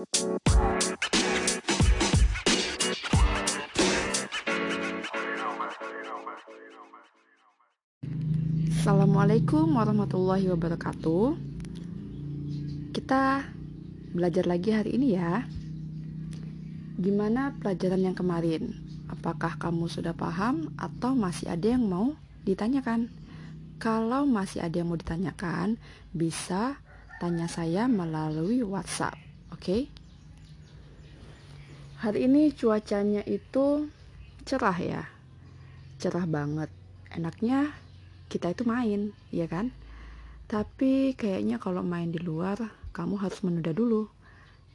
Assalamualaikum warahmatullahi wabarakatuh. Kita belajar lagi hari ini ya. Gimana pelajaran yang kemarin? Apakah kamu sudah paham atau masih ada yang mau ditanyakan? Kalau masih ada yang mau ditanyakan, bisa tanya saya melalui WhatsApp, oke? Okay? Hari ini cuacanya itu cerah ya. Cerah banget. Enaknya kita itu main, ya kan? Tapi kayaknya kalau main di luar, kamu harus menunda dulu.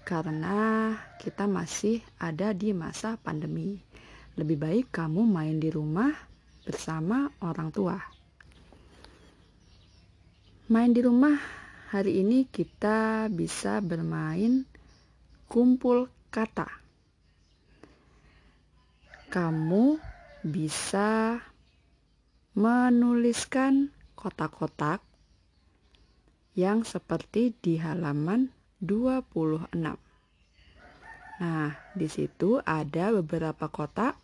Karena kita masih ada di masa pandemi. Lebih baik kamu main di rumah bersama orang tua. Main di rumah hari ini kita bisa bermain kumpul kata. Kamu bisa menuliskan kotak-kotak yang seperti di halaman 26. Nah, di situ ada beberapa kotak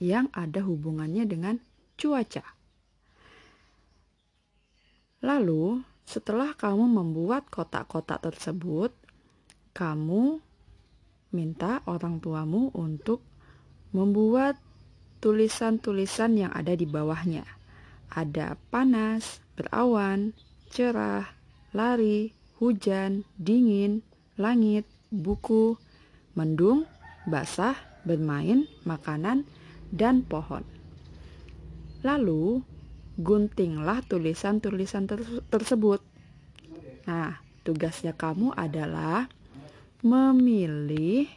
yang ada hubungannya dengan cuaca. Lalu, setelah kamu membuat kotak-kotak tersebut, kamu minta orang tuamu untuk membuat tulisan-tulisan yang ada di bawahnya. Ada panas, berawan, cerah, lari, hujan, dingin, langit, buku, mendung, basah, bermain, makanan, dan pohon. Lalu, guntinglah tulisan-tulisan ter tersebut. Nah, tugasnya kamu adalah memilih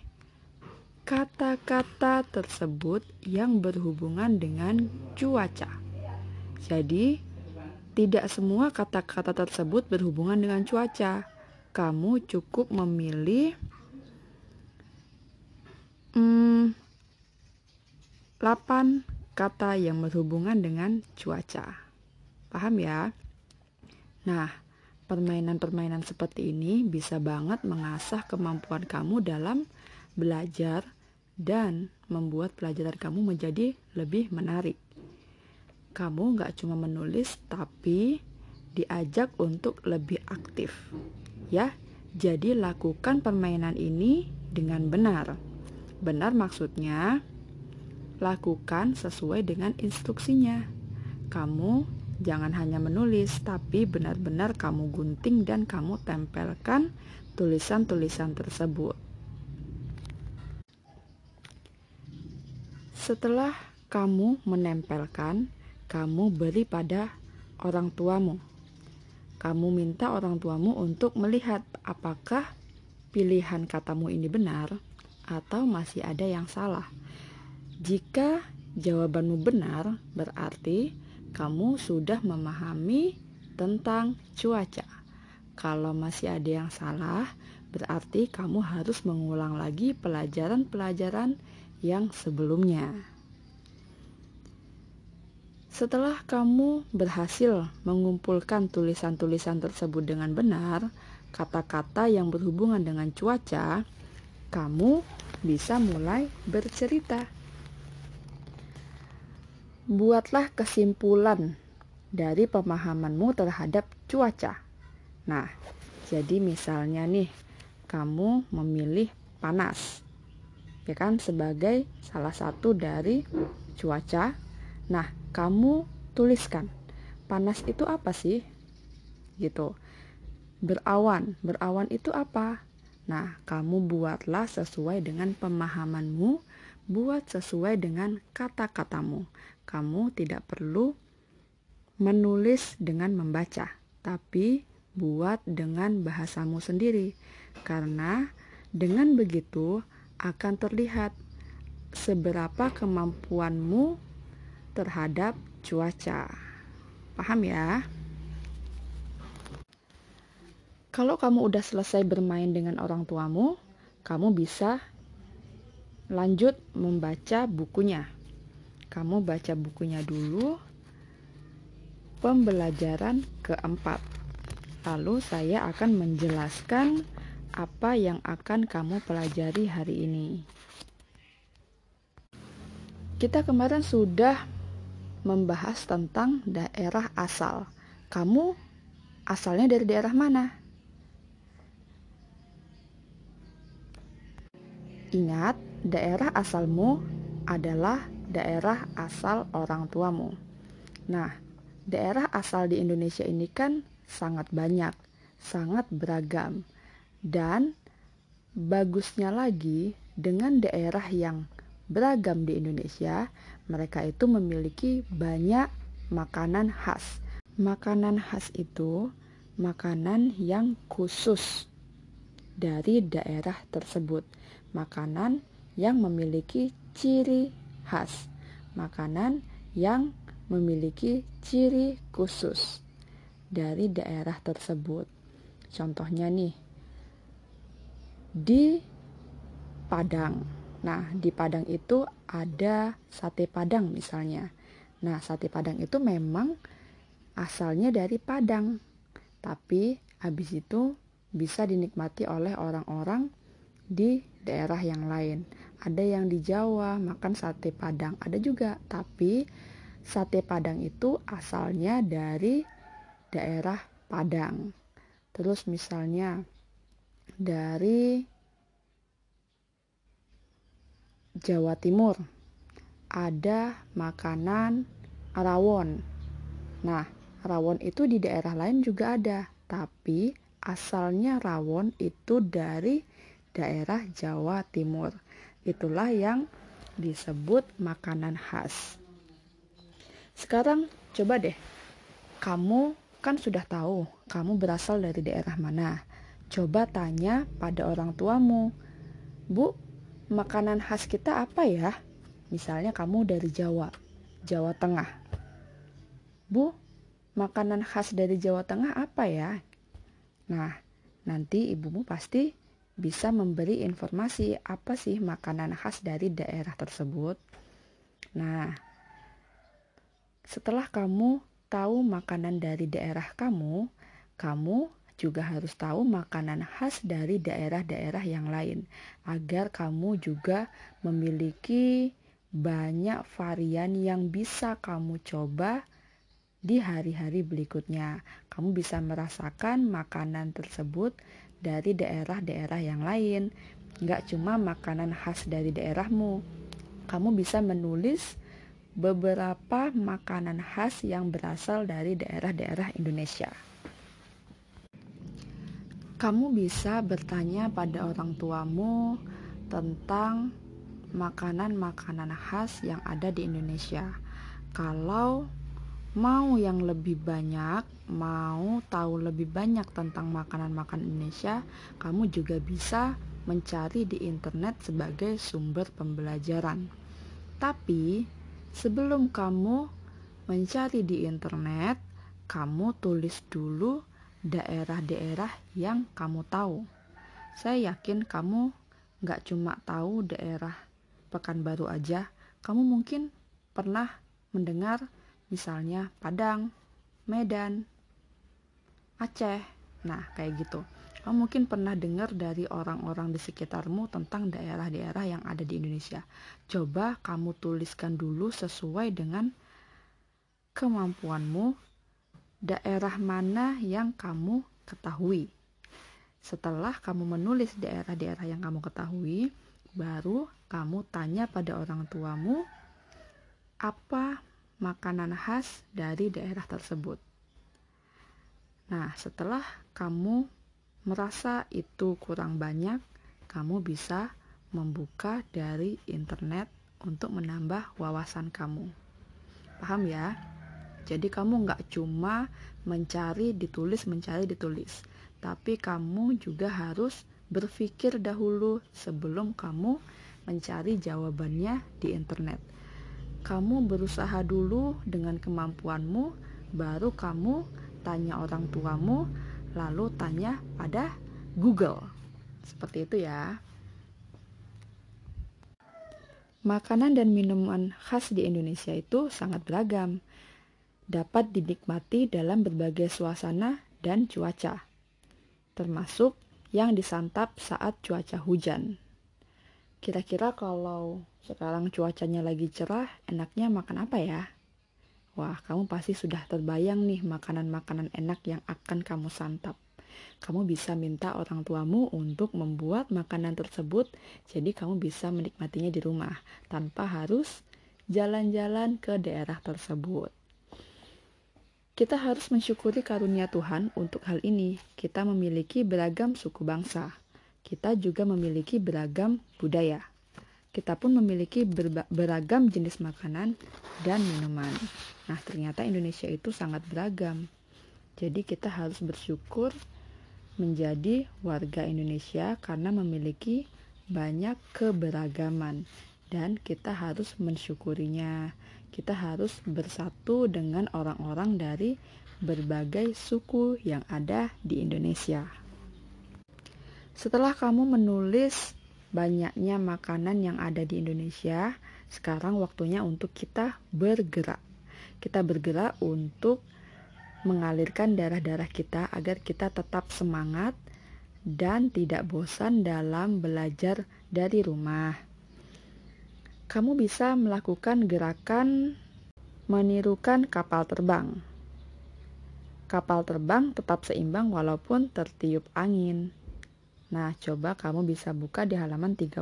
kata-kata tersebut yang berhubungan dengan cuaca. Jadi, tidak semua kata-kata tersebut berhubungan dengan cuaca. Kamu cukup memilih hmm, 8 kata yang berhubungan dengan cuaca. Paham ya? Nah, permainan-permainan seperti ini bisa banget mengasah kemampuan kamu dalam belajar dan membuat pelajaran kamu menjadi lebih menarik. Kamu gak cuma menulis, tapi diajak untuk lebih aktif. Ya, jadi lakukan permainan ini dengan benar. Benar maksudnya, lakukan sesuai dengan instruksinya. Kamu jangan hanya menulis, tapi benar-benar kamu gunting dan kamu tempelkan tulisan-tulisan tersebut. Setelah kamu menempelkan, kamu beri pada orang tuamu. Kamu minta orang tuamu untuk melihat apakah pilihan katamu ini benar atau masih ada yang salah. Jika jawabanmu benar, berarti kamu sudah memahami tentang cuaca. Kalau masih ada yang salah, berarti kamu harus mengulang lagi pelajaran-pelajaran yang sebelumnya. Setelah kamu berhasil mengumpulkan tulisan-tulisan tersebut dengan benar, kata-kata yang berhubungan dengan cuaca, kamu bisa mulai bercerita. Buatlah kesimpulan dari pemahamanmu terhadap cuaca. Nah, jadi misalnya nih, kamu memilih panas ya kan sebagai salah satu dari cuaca. Nah, kamu tuliskan panas itu apa sih? Gitu. Berawan, berawan itu apa? Nah, kamu buatlah sesuai dengan pemahamanmu, buat sesuai dengan kata-katamu. Kamu tidak perlu menulis dengan membaca, tapi buat dengan bahasamu sendiri. Karena dengan begitu akan terlihat seberapa kemampuanmu terhadap cuaca. Paham ya? Kalau kamu udah selesai bermain dengan orang tuamu, kamu bisa lanjut membaca bukunya. Kamu baca bukunya dulu. Pembelajaran keempat. Lalu saya akan menjelaskan apa yang akan kamu pelajari hari ini. Kita kemarin sudah membahas tentang daerah asal. Kamu asalnya dari daerah mana? Ingat, daerah asalmu adalah daerah asal orang tuamu. Nah, daerah asal di Indonesia ini kan sangat banyak, sangat beragam. Dan bagusnya lagi dengan daerah yang beragam di Indonesia, mereka itu memiliki banyak makanan khas. Makanan khas itu makanan yang khusus dari daerah tersebut. Makanan yang memiliki ciri khas. Makanan yang memiliki ciri khusus dari daerah tersebut. Contohnya nih, di Padang. Nah, di Padang itu ada sate Padang misalnya. Nah, sate Padang itu memang asalnya dari Padang. Tapi habis itu bisa dinikmati oleh orang-orang di daerah yang lain. Ada yang di Jawa makan sate Padang, ada juga. Tapi sate Padang itu asalnya dari daerah Padang. Terus misalnya dari Jawa Timur ada makanan rawon. Nah, rawon itu di daerah lain juga ada, tapi asalnya rawon itu dari daerah Jawa Timur. Itulah yang disebut makanan khas. Sekarang coba deh, kamu kan sudah tahu kamu berasal dari daerah mana. Coba tanya pada orang tuamu, Bu, makanan khas kita apa ya? Misalnya kamu dari Jawa, Jawa Tengah. Bu, makanan khas dari Jawa Tengah apa ya? Nah, nanti ibumu pasti bisa memberi informasi apa sih makanan khas dari daerah tersebut. Nah, setelah kamu tahu makanan dari daerah kamu, kamu juga harus tahu makanan khas dari daerah-daerah yang lain agar kamu juga memiliki banyak varian yang bisa kamu coba di hari-hari berikutnya. Kamu bisa merasakan makanan tersebut dari daerah-daerah yang lain, nggak cuma makanan khas dari daerahmu. Kamu bisa menulis beberapa makanan khas yang berasal dari daerah-daerah Indonesia. Kamu bisa bertanya pada orang tuamu tentang makanan-makanan khas yang ada di Indonesia. Kalau mau yang lebih banyak, mau tahu lebih banyak tentang makanan-makanan Indonesia, kamu juga bisa mencari di internet sebagai sumber pembelajaran. Tapi Sebelum kamu mencari di internet, kamu tulis dulu daerah-daerah yang kamu tahu. Saya yakin kamu nggak cuma tahu daerah Pekanbaru aja, kamu mungkin pernah mendengar misalnya Padang, Medan, Aceh. Nah, kayak gitu. Kamu mungkin pernah dengar dari orang-orang di sekitarmu tentang daerah-daerah yang ada di Indonesia. Coba kamu tuliskan dulu sesuai dengan kemampuanmu, daerah mana yang kamu ketahui. Setelah kamu menulis daerah-daerah yang kamu ketahui, baru kamu tanya pada orang tuamu apa makanan khas dari daerah tersebut. Nah, setelah kamu merasa itu kurang banyak, kamu bisa membuka dari internet untuk menambah wawasan kamu. Paham ya? Jadi kamu nggak cuma mencari ditulis, mencari ditulis. Tapi kamu juga harus berpikir dahulu sebelum kamu mencari jawabannya di internet. Kamu berusaha dulu dengan kemampuanmu, baru kamu tanya orang tuamu lalu tanya pada Google. Seperti itu ya. Makanan dan minuman khas di Indonesia itu sangat beragam. Dapat dinikmati dalam berbagai suasana dan cuaca. Termasuk yang disantap saat cuaca hujan. Kira-kira kalau sekarang cuacanya lagi cerah, enaknya makan apa ya? Wah, kamu pasti sudah terbayang nih makanan-makanan enak yang akan kamu santap. Kamu bisa minta orang tuamu untuk membuat makanan tersebut, jadi kamu bisa menikmatinya di rumah tanpa harus jalan-jalan ke daerah tersebut. Kita harus mensyukuri karunia Tuhan untuk hal ini. Kita memiliki beragam suku bangsa. Kita juga memiliki beragam budaya. Kita pun memiliki beragam jenis makanan dan minuman. Nah, ternyata Indonesia itu sangat beragam. Jadi kita harus bersyukur menjadi warga Indonesia karena memiliki banyak keberagaman dan kita harus mensyukurinya kita harus bersatu dengan orang-orang dari berbagai suku yang ada di Indonesia. Setelah kamu menulis banyaknya makanan yang ada di Indonesia, sekarang waktunya untuk kita bergerak. Kita bergerak untuk mengalirkan darah-darah kita agar kita tetap semangat dan tidak bosan dalam belajar dari rumah kamu bisa melakukan gerakan menirukan kapal terbang. Kapal terbang tetap seimbang walaupun tertiup angin. Nah, coba kamu bisa buka di halaman 30.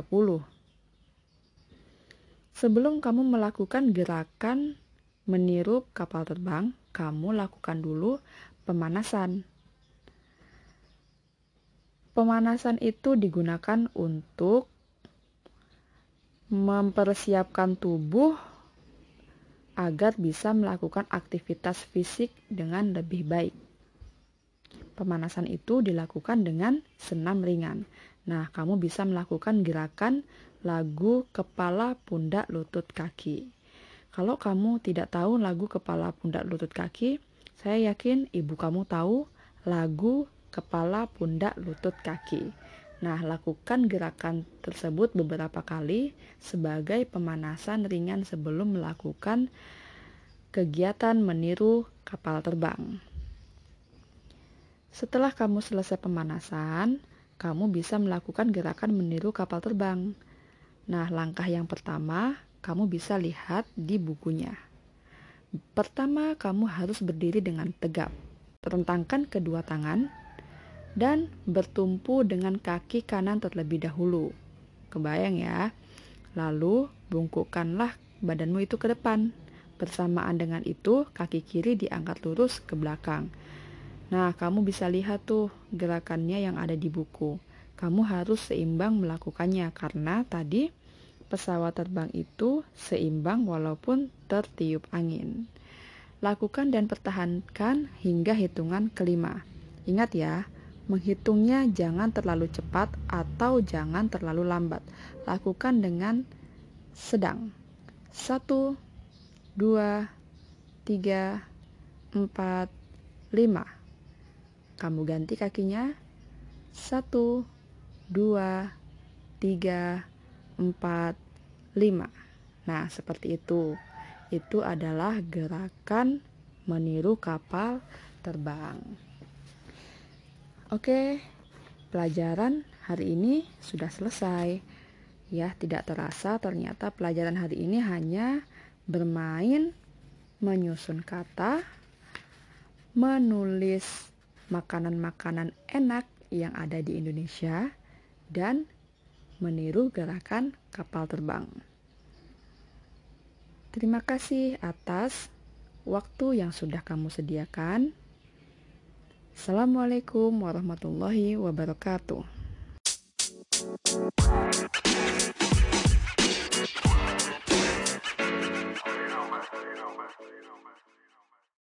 Sebelum kamu melakukan gerakan meniru kapal terbang, kamu lakukan dulu pemanasan. Pemanasan itu digunakan untuk mempersiapkan tubuh agar bisa melakukan aktivitas fisik dengan lebih baik. Pemanasan itu dilakukan dengan senam ringan. Nah, kamu bisa melakukan gerakan lagu kepala, pundak, lutut, kaki. Kalau kamu tidak tahu lagu kepala, pundak, lutut, kaki, saya yakin ibu kamu tahu lagu kepala, pundak, lutut, kaki. Nah, lakukan gerakan tersebut beberapa kali sebagai pemanasan ringan sebelum melakukan kegiatan meniru kapal terbang. Setelah kamu selesai pemanasan, kamu bisa melakukan gerakan meniru kapal terbang. Nah, langkah yang pertama kamu bisa lihat di bukunya. Pertama, kamu harus berdiri dengan tegap. Rentangkan kedua tangan dan bertumpu dengan kaki kanan terlebih dahulu. Kebayang ya? Lalu bungkukkanlah badanmu itu ke depan. Bersamaan dengan itu, kaki kiri diangkat lurus ke belakang. Nah, kamu bisa lihat tuh gerakannya yang ada di buku. Kamu harus seimbang melakukannya karena tadi pesawat terbang itu seimbang walaupun tertiup angin. Lakukan dan pertahankan hingga hitungan kelima. Ingat ya, Menghitungnya jangan terlalu cepat atau jangan terlalu lambat. Lakukan dengan sedang. Satu, dua, tiga, empat, lima. Kamu ganti kakinya. Satu, dua, tiga, empat, lima. Nah, seperti itu. Itu adalah gerakan meniru kapal terbang. Oke, pelajaran hari ini sudah selesai. Ya, tidak terasa ternyata pelajaran hari ini hanya bermain menyusun kata, menulis makanan-makanan enak yang ada di Indonesia dan meniru gerakan kapal terbang. Terima kasih atas waktu yang sudah kamu sediakan. Assalamualaikum warahmatullahi wabarakatuh.